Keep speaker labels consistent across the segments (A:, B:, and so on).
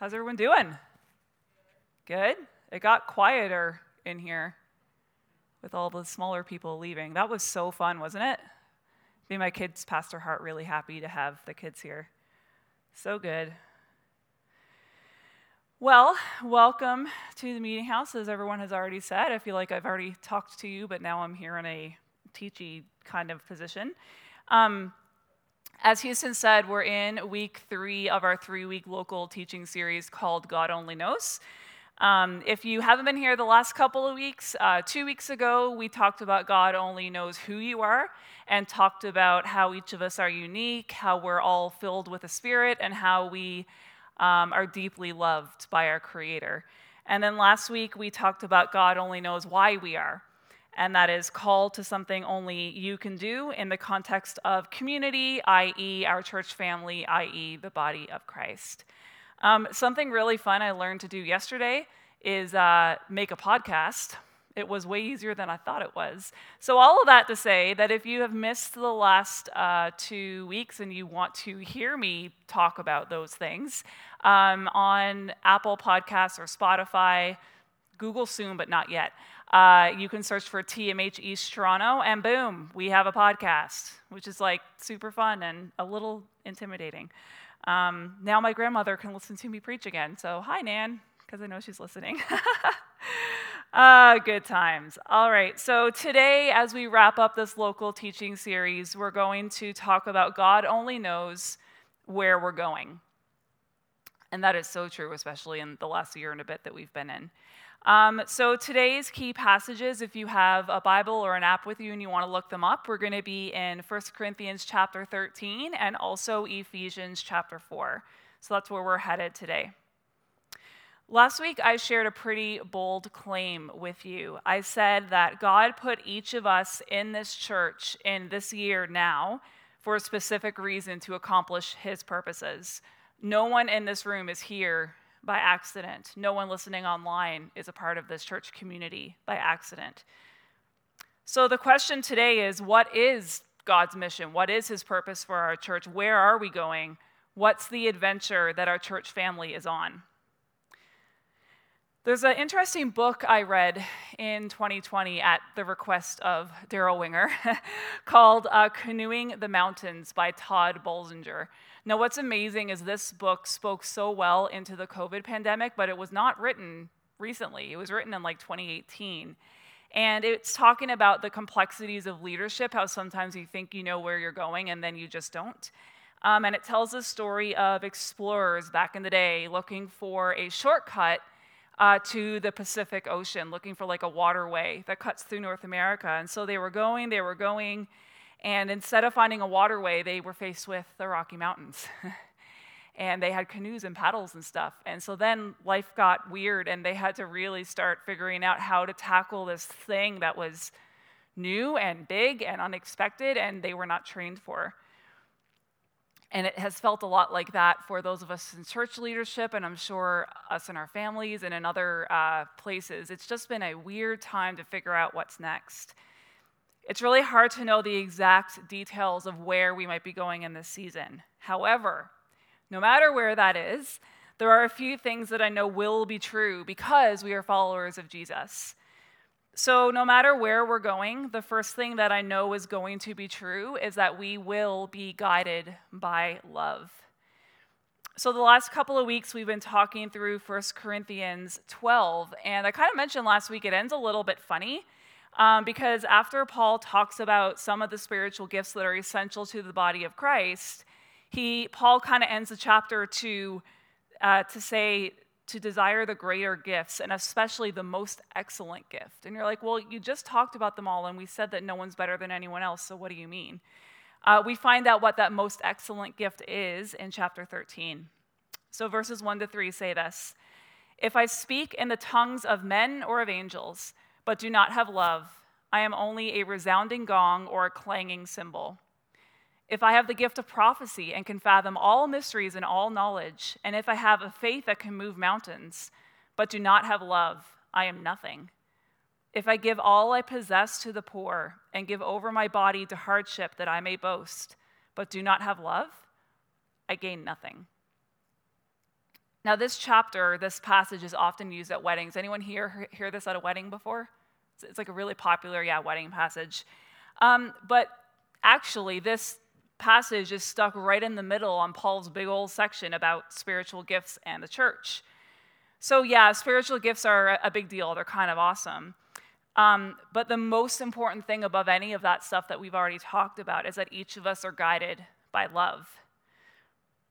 A: How's everyone doing? Good? It got quieter in here with all the smaller people leaving. That was so fun, wasn't it? Made my kids, Pastor Hart, really happy to have the kids here. So good. Well, welcome to the meeting house, as everyone has already said. I feel like I've already talked to you, but now I'm here in a teachy kind of position. Um, as Houston said, we're in week three of our three week local teaching series called God Only Knows. Um, if you haven't been here the last couple of weeks, uh, two weeks ago, we talked about God only knows who you are and talked about how each of us are unique, how we're all filled with a Spirit, and how we um, are deeply loved by our Creator. And then last week, we talked about God only knows why we are and that is called to something only you can do in the context of community, i.e., our church family, i.e., the body of Christ. Um, something really fun I learned to do yesterday is uh, make a podcast. It was way easier than I thought it was. So, all of that to say that if you have missed the last uh, two weeks and you want to hear me talk about those things um, on Apple Podcasts or Spotify, Google soon, but not yet. Uh, you can search for TMH East Toronto, and boom, we have a podcast, which is like super fun and a little intimidating. Um, now my grandmother can listen to me preach again. So, hi, Nan, because I know she's listening. uh, good times. All right, so today, as we wrap up this local teaching series, we're going to talk about God only knows where we're going. And that is so true, especially in the last year and a bit that we've been in. Um, so today's key passages, if you have a Bible or an app with you and you want to look them up, we're going to be in 1 Corinthians chapter 13 and also Ephesians chapter 4. So that's where we're headed today. Last week, I shared a pretty bold claim with you. I said that God put each of us in this church in this year now for a specific reason to accomplish his purposes. No one in this room is here by accident. No one listening online is a part of this church community by accident. So the question today is what is God's mission? What is his purpose for our church? Where are we going? What's the adventure that our church family is on? There's an interesting book I read in 2020 at the request of Daryl Winger called uh, Canoeing the Mountains by Tod Bolsinger. Now, what's amazing is this book spoke so well into the COVID pandemic, but it was not written recently. It was written in like 2018. And it's talking about the complexities of leadership, how sometimes you think you know where you're going and then you just don't. Um, and it tells the story of explorers back in the day looking for a shortcut uh, to the Pacific Ocean, looking for like a waterway that cuts through North America. And so they were going, they were going, and instead of finding a waterway, they were faced with the Rocky Mountains. and they had canoes and paddles and stuff. And so then life got weird, and they had to really start figuring out how to tackle this thing that was new and big and unexpected, and they were not trained for. And it has felt a lot like that for those of us in church leadership, and I'm sure us in our families and in other uh, places. It's just been a weird time to figure out what's next. It's really hard to know the exact details of where we might be going in this season. However, no matter where that is, there are a few things that I know will be true because we are followers of Jesus. So, no matter where we're going, the first thing that I know is going to be true is that we will be guided by love. So, the last couple of weeks, we've been talking through 1 Corinthians 12, and I kind of mentioned last week it ends a little bit funny um, because after Paul talks about some of the spiritual gifts that are essential to the body of Christ, he Paul kind of ends the chapter to uh, to say to desire the greater gifts and especially the most excellent gift. And you're like, well, you just talked about them all, and we said that no one's better than anyone else. So what do you mean? Uh, we find out what that most excellent gift is in chapter 13. So verses 1 to 3 say this If I speak in the tongues of men or of angels, but do not have love, I am only a resounding gong or a clanging cymbal. If I have the gift of prophecy and can fathom all mysteries and all knowledge, and if I have a faith that can move mountains, but do not have love, I am nothing. If I give all I possess to the poor and give over my body to hardship that I may boast, but do not have love, I gain nothing. Now, this chapter, this passage is often used at weddings. Anyone here hear this at a wedding before? It's like a really popular, yeah, wedding passage. Um, but actually, this passage is stuck right in the middle on Paul's big old section about spiritual gifts and the church. So, yeah, spiritual gifts are a big deal. They're kind of awesome. Um, but the most important thing above any of that stuff that we've already talked about is that each of us are guided by love.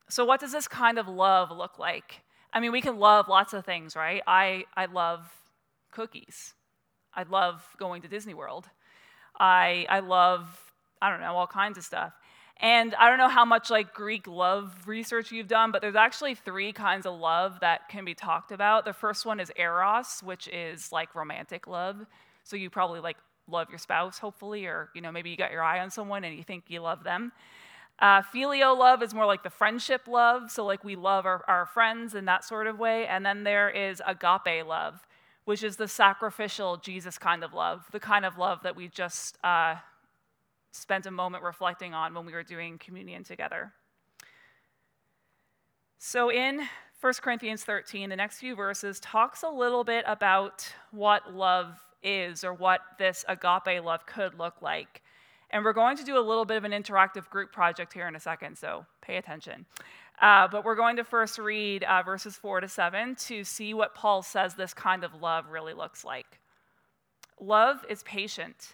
A: So, what does this kind of love look like? I mean, we can love lots of things, right? I, I love cookies. I love going to Disney World. I, I love, I don't know, all kinds of stuff. And I don't know how much like Greek love research you've done, but there's actually three kinds of love that can be talked about. The first one is eros, which is like romantic love. So you probably like love your spouse, hopefully, or you know maybe you got your eye on someone and you think you love them. Uh, filial love is more like the friendship love, so like we love our, our friends in that sort of way. And then there is agape love, which is the sacrificial Jesus kind of love, the kind of love that we just uh, spent a moment reflecting on when we were doing communion together. So in 1 Corinthians 13, the next few verses talks a little bit about what love is or what this agape love could look like. And we're going to do a little bit of an interactive group project here in a second, so pay attention. Uh, but we're going to first read uh, verses 4 to 7 to see what Paul says this kind of love really looks like. Love is patient,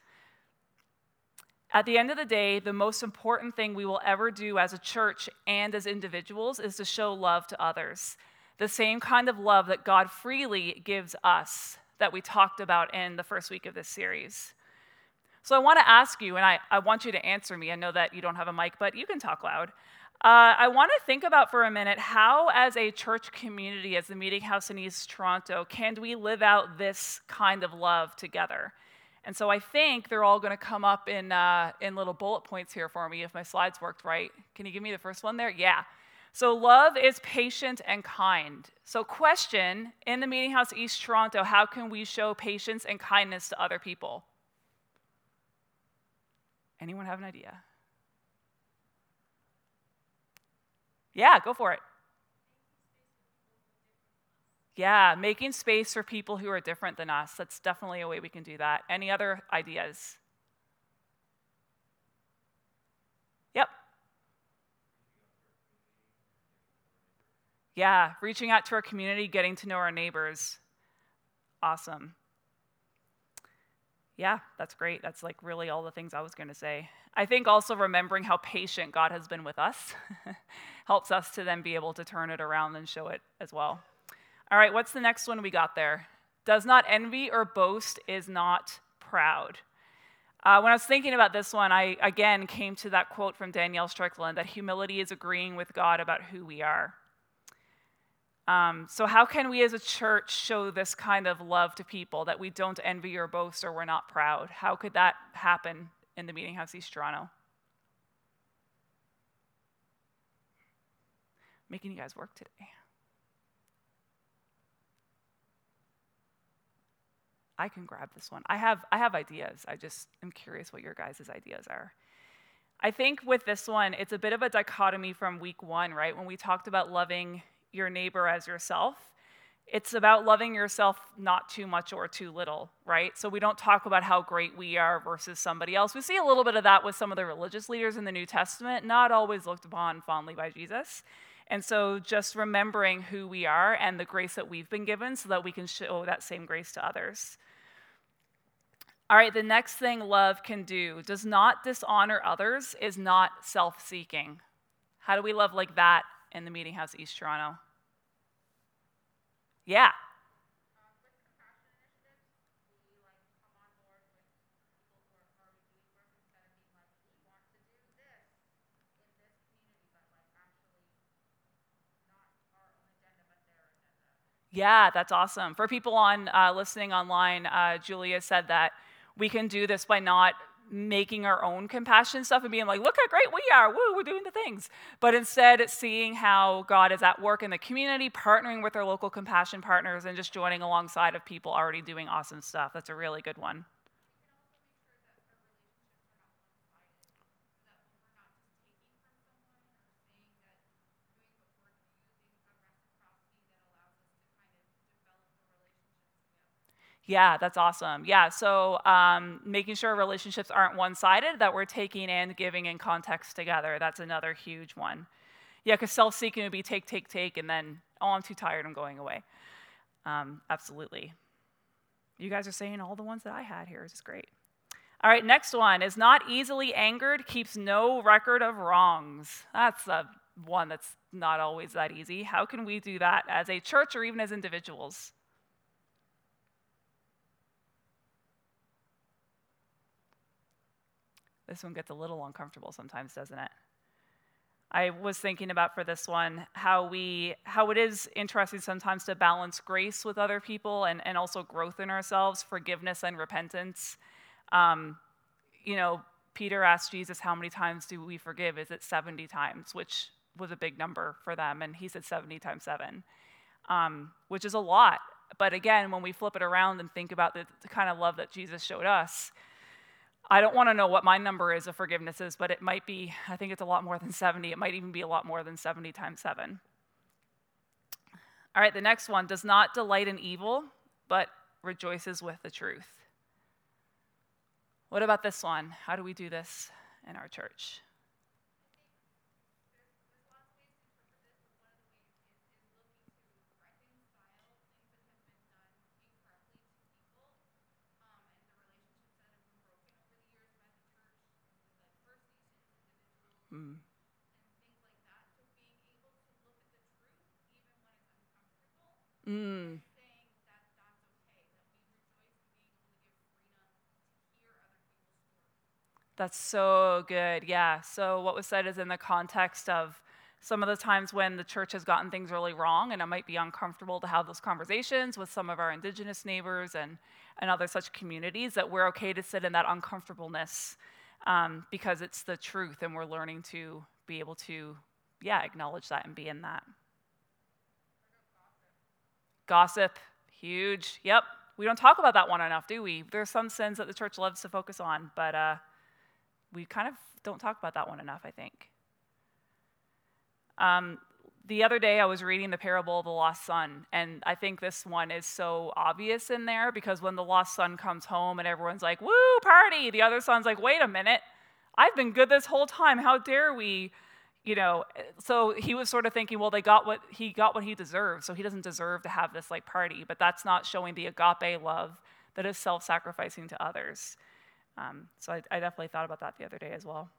A: At the end of the day, the most important thing we will ever do as a church and as individuals is to show love to others. The same kind of love that God freely gives us that we talked about in the first week of this series. So I want to ask you, and I, I want you to answer me. I know that you don't have a mic, but you can talk loud. Uh, I want to think about for a minute how, as a church community, as the Meeting House in East Toronto, can we live out this kind of love together? And so I think they're all going to come up in, uh, in little bullet points here for me if my slides worked right. Can you give me the first one there? Yeah. So love is patient and kind. So, question in the Meeting House East Toronto, how can we show patience and kindness to other people? Anyone have an idea? Yeah, go for it. Yeah, making space for people who are different than us. That's definitely a way we can do that. Any other ideas? Yep. Yeah, reaching out to our community, getting to know our neighbors. Awesome. Yeah, that's great. That's like really all the things I was going to say. I think also remembering how patient God has been with us helps us to then be able to turn it around and show it as well. All right, what's the next one we got there? Does not envy or boast, is not proud. Uh, when I was thinking about this one, I again came to that quote from Danielle Strickland that humility is agreeing with God about who we are. Um, so, how can we as a church show this kind of love to people that we don't envy or boast or we're not proud? How could that happen in the Meeting House East Toronto? Making you guys work today. I can grab this one. I have, I have ideas. I just am curious what your guys' ideas are. I think with this one, it's a bit of a dichotomy from week one, right? When we talked about loving your neighbor as yourself. It's about loving yourself not too much or too little, right? So we don't talk about how great we are versus somebody else. We see a little bit of that with some of the religious leaders in the New Testament, not always looked upon fondly by Jesus. And so just remembering who we are and the grace that we've been given so that we can show that same grace to others. All right, the next thing love can do does not dishonor others, is not self seeking. How do we love like that in the Meeting House East Toronto. Yeah. Yeah, that's awesome. For people on uh, listening online, uh, Julia said that we can do this by not making our own compassion stuff and being like, look how great we are, woo, we're doing the things. But instead, seeing how God is at work in the community, partnering with our local compassion partners, and just joining alongside of people already doing awesome stuff. That's a really good one. Yeah, that's awesome. Yeah, so um, making sure relationships aren't one sided, that we're taking and giving, in context together. That's another huge one. Yeah, because self seeking would be take, take, take, and then, oh, I'm too tired, I'm going away. Um, absolutely. You guys are saying all the ones that I had here. It's great. All right, next one is not easily angered, keeps no record of wrongs. That's a one that's not always that easy. How can we do that as a church or even as individuals? This one gets a little uncomfortable sometimes, doesn't it? I was thinking about for this one how we how it is interesting sometimes to balance grace with other people and, and also growth in ourselves, forgiveness and repentance. Um, you know, Peter asked Jesus, How many times do we forgive? Is it 70 times? Which was a big number for them, and he said 70 times seven, um, which is a lot. But again, when we flip it around and think about the, the kind of love that Jesus showed us, I don't want to know what my number is of forgivenesses, but it might be, I think it's a lot more than 70. It might even be a lot more than 70 times 7. All right, the next one does not delight in evil, but rejoices with the truth. What about this one? How do we do this in our church? Mm. Mm. That's so good. Yeah. So, what was said is in the context of some of the times when the church has gotten things really wrong, and it might be uncomfortable to have those conversations with some of our indigenous neighbors and, and other such communities, that we're okay to sit in that uncomfortableness um, because it's the truth and we're learning to be able to, yeah, acknowledge that and be in that. Gossip, huge. Yep. We don't talk about that one enough, do we? There's some sins that the church loves to focus on, but uh, we kind of don't talk about that one enough, I think. Um, the other day I was reading the parable of the lost son, and I think this one is so obvious in there because when the lost son comes home and everyone's like, woo, party, the other son's like, wait a minute, I've been good this whole time. How dare we? You know, so he was sort of thinking, well, they got what he got what he deserved, so he doesn't deserve to have this like party. But that's not showing the agape love that is self-sacrificing to others. Um, so I, I definitely thought about that the other day as well.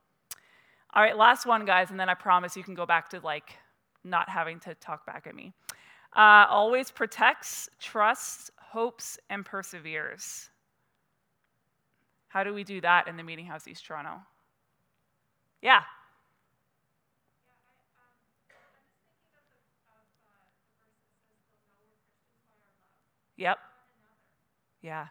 A: All right, last one, guys, and then I promise you can go back to like not having to talk back at me. Uh, always protects, trusts, hopes, and perseveres. How do we do that in the Meeting House East Toronto? Yeah. Yep. Yeah.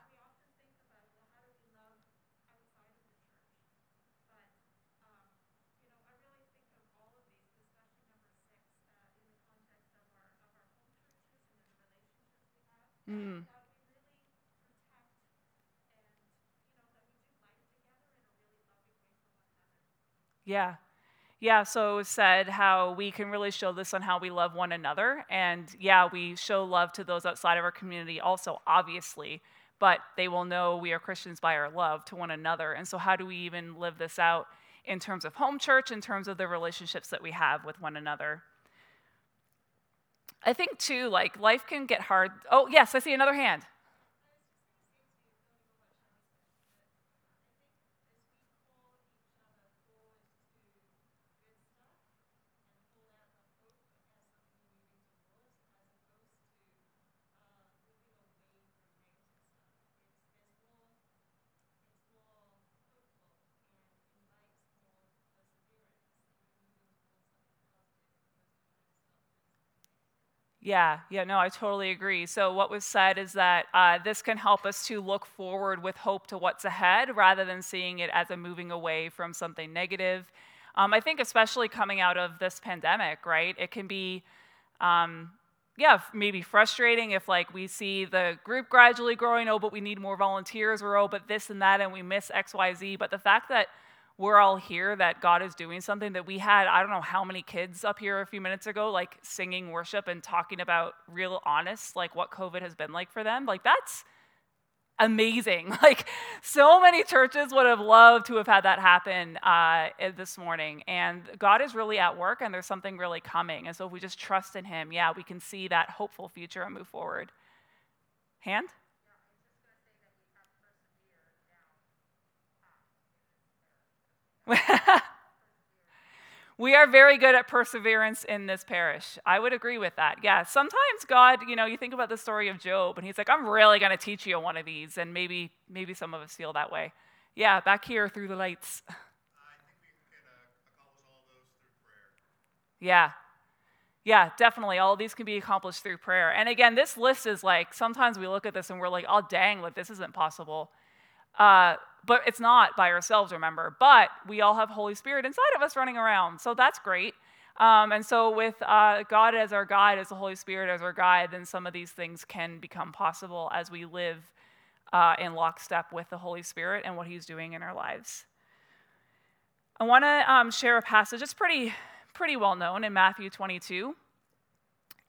A: Mm. Yeah. Yeah, so said how we can really show this on how we love one another. And yeah, we show love to those outside of our community also, obviously, but they will know we are Christians by our love to one another. And so, how do we even live this out in terms of home church, in terms of the relationships that we have with one another? I think, too, like life can get hard. Oh, yes, I see another hand. Yeah, yeah, no, I totally agree. So, what was said is that uh, this can help us to look forward with hope to what's ahead rather than seeing it as a moving away from something negative. Um, I think, especially coming out of this pandemic, right? It can be, um, yeah, maybe frustrating if like we see the group gradually growing, oh, but we need more volunteers, or oh, but this and that, and we miss X, Y, Z. But the fact that we're all here that God is doing something that we had, I don't know how many kids up here a few minutes ago, like singing worship and talking about real honest, like what COVID has been like for them. Like that's amazing. Like so many churches would have loved to have had that happen uh, this morning. And God is really at work and there's something really coming. And so if we just trust in Him, yeah, we can see that hopeful future and move forward. Hand? we are very good at perseverance in this parish. I would agree with that. Yeah, sometimes God, you know, you think about the story of Job and he's like, I'm really going to teach you one of these. And maybe, maybe some of us feel that way. Yeah, back here through the lights. Yeah. Yeah, definitely. All these can be accomplished through prayer. And again, this list is like, sometimes we look at this and we're like, oh, dang, like this isn't possible. Uh, but it's not by ourselves, remember. But we all have Holy Spirit inside of us running around, so that's great. Um, and so, with uh, God as our guide, as the Holy Spirit as our guide, then some of these things can become possible as we live uh, in lockstep with the Holy Spirit and what He's doing in our lives. I want to um, share a passage. It's pretty, pretty well known in Matthew 22.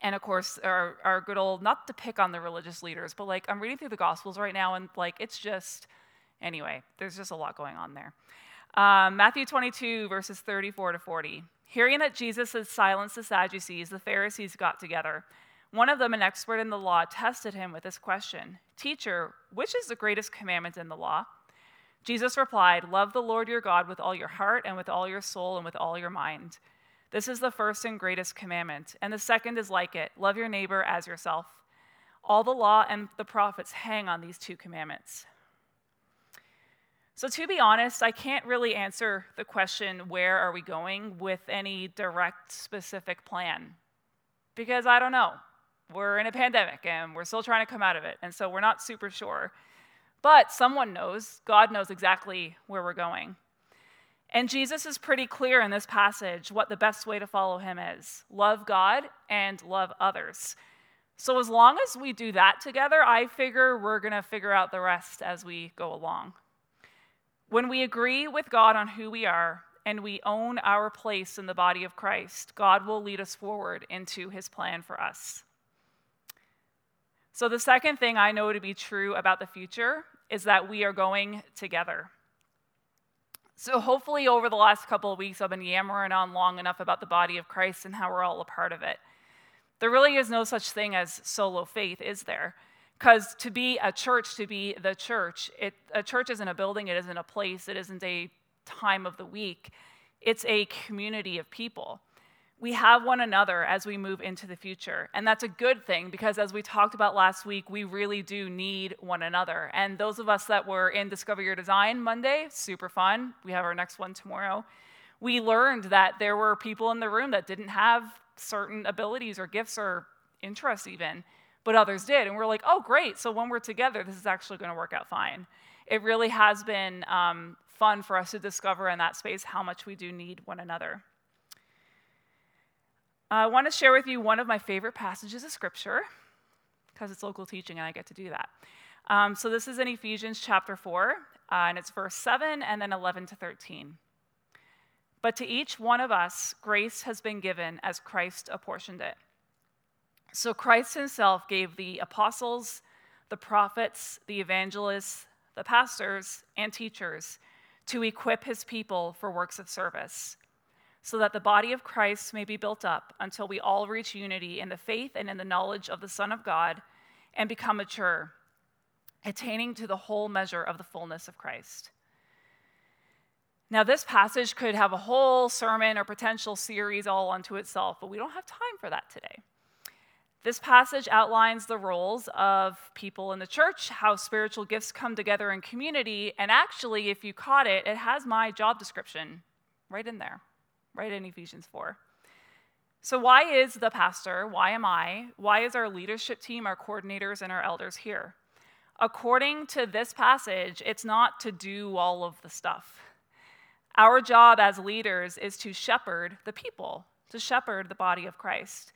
A: And of course, our, our good old, not to pick on the religious leaders, but like I'm reading through the Gospels right now, and like it's just Anyway, there's just a lot going on there. Um, Matthew 22, verses 34 to 40. Hearing that Jesus had silenced the Sadducees, the Pharisees got together. One of them, an expert in the law, tested him with this question Teacher, which is the greatest commandment in the law? Jesus replied, Love the Lord your God with all your heart and with all your soul and with all your mind. This is the first and greatest commandment. And the second is like it love your neighbor as yourself. All the law and the prophets hang on these two commandments. So, to be honest, I can't really answer the question, where are we going, with any direct, specific plan. Because I don't know. We're in a pandemic and we're still trying to come out of it. And so we're not super sure. But someone knows. God knows exactly where we're going. And Jesus is pretty clear in this passage what the best way to follow him is love God and love others. So, as long as we do that together, I figure we're going to figure out the rest as we go along. When we agree with God on who we are and we own our place in the body of Christ, God will lead us forward into his plan for us. So, the second thing I know to be true about the future is that we are going together. So, hopefully, over the last couple of weeks, I've been yammering on long enough about the body of Christ and how we're all a part of it. There really is no such thing as solo faith, is there? Because to be a church, to be the church, it, a church isn't a building, it isn't a place, it isn't a time of the week. It's a community of people. We have one another as we move into the future. And that's a good thing because, as we talked about last week, we really do need one another. And those of us that were in Discover Your Design Monday, super fun. We have our next one tomorrow. We learned that there were people in the room that didn't have certain abilities or gifts or interests, even but others did. And we're like, oh, great. So when we're together, this is actually going to work out fine. It really has been um, fun for us to discover in that space how much we do need one another. I want to share with you one of my favorite passages of Scripture because it's local teaching and I get to do that. Um, so this is in Ephesians chapter 4, uh, and it's verse 7 and then 11 to 13. But to each one of us, grace has been given as Christ apportioned it. So Christ himself gave the apostles, the prophets, the evangelists, the pastors, and teachers to equip his people for works of service, so that the body of Christ may be built up until we all reach unity in the faith and in the knowledge of the Son of God and become mature, attaining to the whole measure of the fullness of Christ. Now, this passage could have a whole sermon or potential series all unto itself, but we don't have time for that today. This passage outlines the roles of people in the church, how spiritual gifts come together in community, and actually, if you caught it, it has my job description right in there, right in Ephesians 4. So, why is the pastor, why am I, why is our leadership team, our coordinators, and our elders here? According to this passage, it's not to do all of the stuff. Our job as leaders is to shepherd the people, to shepherd the body of Christ.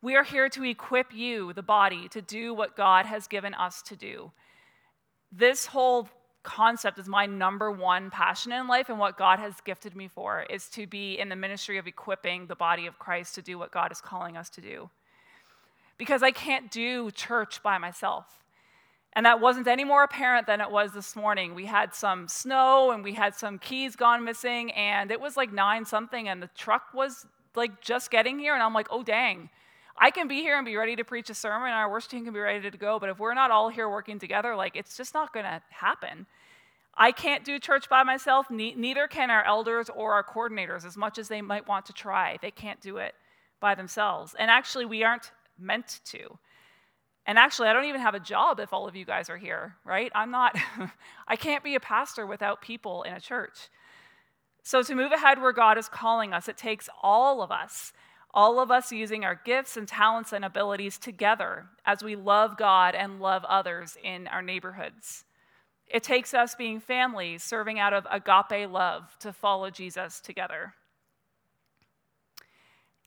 A: We are here to equip you, the body, to do what God has given us to do. This whole concept is my number one passion in life and what God has gifted me for is to be in the ministry of equipping the body of Christ to do what God is calling us to do. Because I can't do church by myself. And that wasn't any more apparent than it was this morning. We had some snow and we had some keys gone missing, and it was like nine something, and the truck was like just getting here. And I'm like, oh, dang. I can be here and be ready to preach a sermon, our worship team can be ready to go, but if we're not all here working together, like it's just not going to happen. I can't do church by myself, ne- neither can our elders or our coordinators, as much as they might want to try. They can't do it by themselves. And actually, we aren't meant to. And actually, I don't even have a job if all of you guys are here, right? I'm not, I can't be a pastor without people in a church. So, to move ahead where God is calling us, it takes all of us, all of us using our gifts and talents and abilities together as we love God and love others in our neighborhoods. It takes us being families, serving out of agape love to follow Jesus together.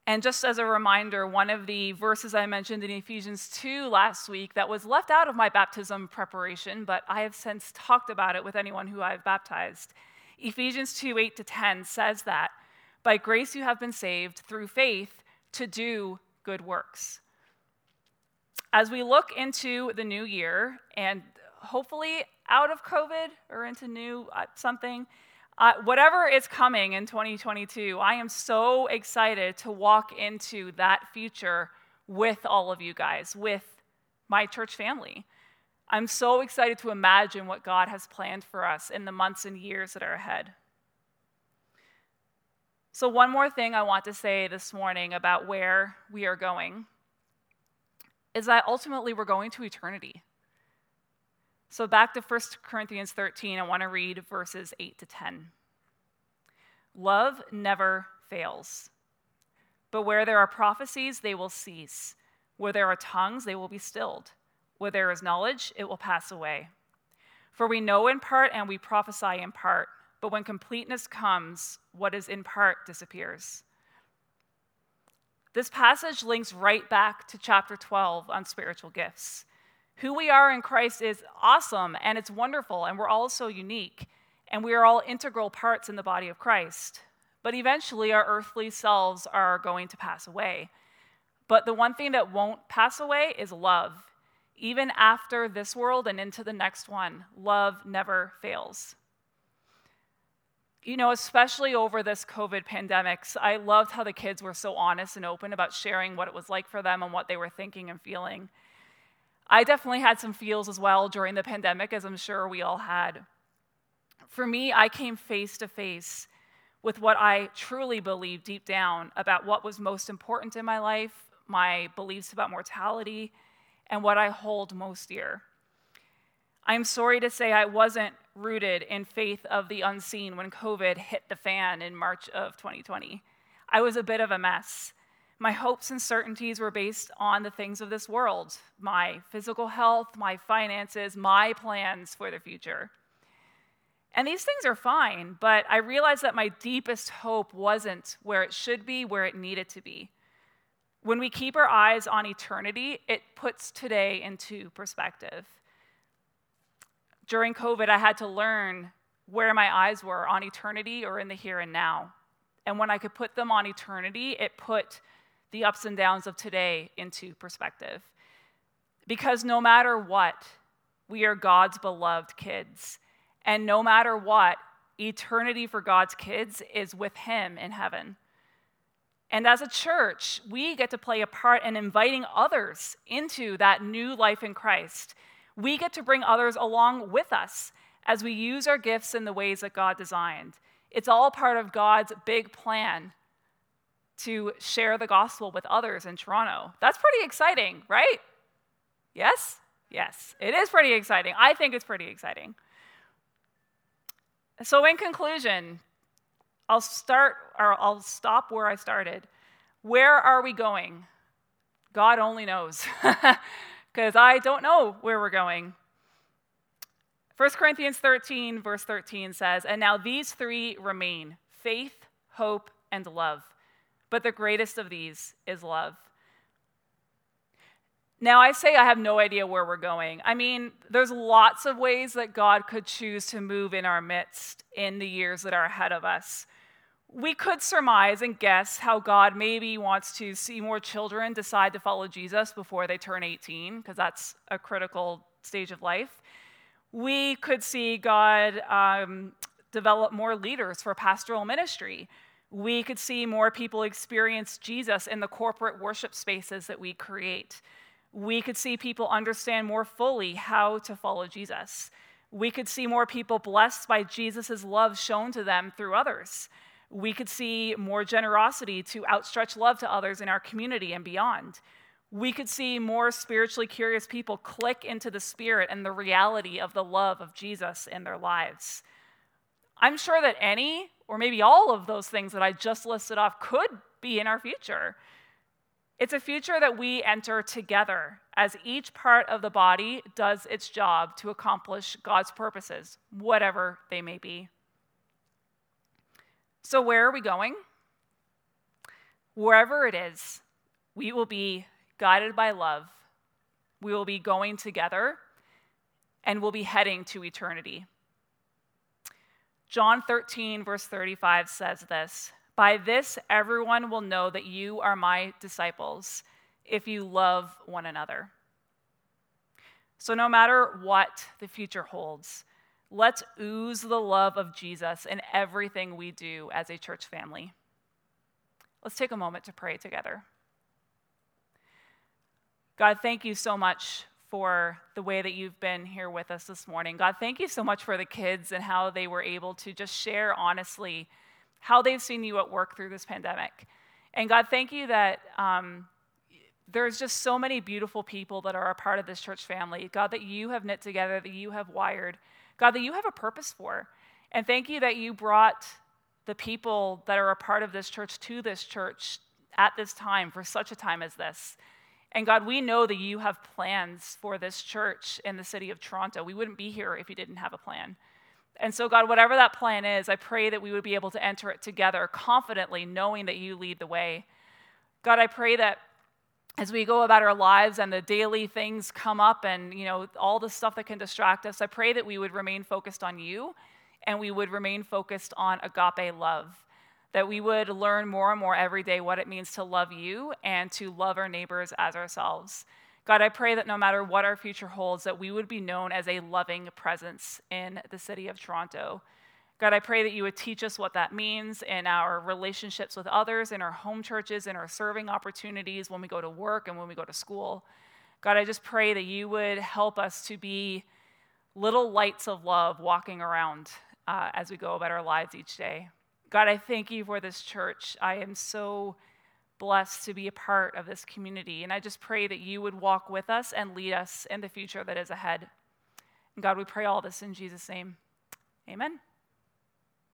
A: And just as a reminder, one of the verses I mentioned in Ephesians 2 last week that was left out of my baptism preparation, but I have since talked about it with anyone who I've baptized. Ephesians 2 8 to 10 says that by grace you have been saved through faith to do good works. As we look into the new year and hopefully out of COVID or into new uh, something, uh, whatever is coming in 2022, I am so excited to walk into that future with all of you guys, with my church family. I'm so excited to imagine what God has planned for us in the months and years that are ahead. So, one more thing I want to say this morning about where we are going is that ultimately we're going to eternity. So, back to 1 Corinthians 13, I want to read verses 8 to 10. Love never fails. But where there are prophecies, they will cease. Where there are tongues, they will be stilled. Where there is knowledge, it will pass away. For we know in part and we prophesy in part. But when completeness comes, what is in part disappears. This passage links right back to chapter 12 on spiritual gifts. Who we are in Christ is awesome and it's wonderful, and we're all so unique, and we are all integral parts in the body of Christ. But eventually, our earthly selves are going to pass away. But the one thing that won't pass away is love. Even after this world and into the next one, love never fails. You know, especially over this COVID pandemic, I loved how the kids were so honest and open about sharing what it was like for them and what they were thinking and feeling. I definitely had some feels as well during the pandemic, as I'm sure we all had. For me, I came face to face with what I truly believed deep down about what was most important in my life, my beliefs about mortality, and what I hold most dear. I'm sorry to say I wasn't rooted in faith of the unseen when COVID hit the fan in March of 2020. I was a bit of a mess. My hopes and certainties were based on the things of this world my physical health, my finances, my plans for the future. And these things are fine, but I realized that my deepest hope wasn't where it should be, where it needed to be. When we keep our eyes on eternity, it puts today into perspective. During COVID, I had to learn where my eyes were on eternity or in the here and now. And when I could put them on eternity, it put the ups and downs of today into perspective. Because no matter what, we are God's beloved kids. And no matter what, eternity for God's kids is with Him in heaven. And as a church, we get to play a part in inviting others into that new life in Christ. We get to bring others along with us as we use our gifts in the ways that God designed. It's all part of God's big plan to share the gospel with others in Toronto. That's pretty exciting, right? Yes? Yes, it is pretty exciting. I think it's pretty exciting. So, in conclusion, I'll start or I'll stop where I started. Where are we going? God only knows, because I don't know where we're going. 1 Corinthians 13, verse 13 says, And now these three remain faith, hope, and love. But the greatest of these is love. Now, I say I have no idea where we're going. I mean, there's lots of ways that God could choose to move in our midst in the years that are ahead of us. We could surmise and guess how God maybe wants to see more children decide to follow Jesus before they turn 18, because that's a critical stage of life. We could see God um, develop more leaders for pastoral ministry. We could see more people experience Jesus in the corporate worship spaces that we create we could see people understand more fully how to follow Jesus. We could see more people blessed by Jesus' love shown to them through others. We could see more generosity to outstretch love to others in our community and beyond. We could see more spiritually curious people click into the spirit and the reality of the love of Jesus in their lives. I'm sure that any, or maybe all of those things that I just listed off could be in our future. It's a future that we enter together as each part of the body does its job to accomplish God's purposes, whatever they may be. So, where are we going? Wherever it is, we will be guided by love. We will be going together and we'll be heading to eternity. John 13, verse 35 says this by this, everyone will know that you are my disciples if you love one another. So, no matter what the future holds, let's ooze the love of Jesus in everything we do as a church family. Let's take a moment to pray together. God, thank you so much for the way that you've been here with us this morning. God, thank you so much for the kids and how they were able to just share honestly how they've seen you at work through this pandemic. And God, thank you that um, there's just so many beautiful people that are a part of this church family. God, that you have knit together, that you have wired. God, that you have a purpose for. And thank you that you brought the people that are a part of this church to this church at this time for such a time as this. And God, we know that you have plans for this church in the city of Toronto. We wouldn't be here if you didn't have a plan. And so, God, whatever that plan is, I pray that we would be able to enter it together confidently, knowing that you lead the way. God, I pray that as we go about our lives and the daily things come up and you know all the stuff that can distract us i pray that we would remain focused on you and we would remain focused on agape love that we would learn more and more every day what it means to love you and to love our neighbors as ourselves God, I pray that no matter what our future holds, that we would be known as a loving presence in the city of Toronto. God, I pray that you would teach us what that means in our relationships with others, in our home churches, in our serving opportunities, when we go to work and when we go to school. God, I just pray that you would help us to be little lights of love walking around uh, as we go about our lives each day. God, I thank you for this church. I am so blessed to be a part of this community. And I just pray that you would walk with us and lead us in the future that is ahead. And God, we pray all this in Jesus' name. Amen.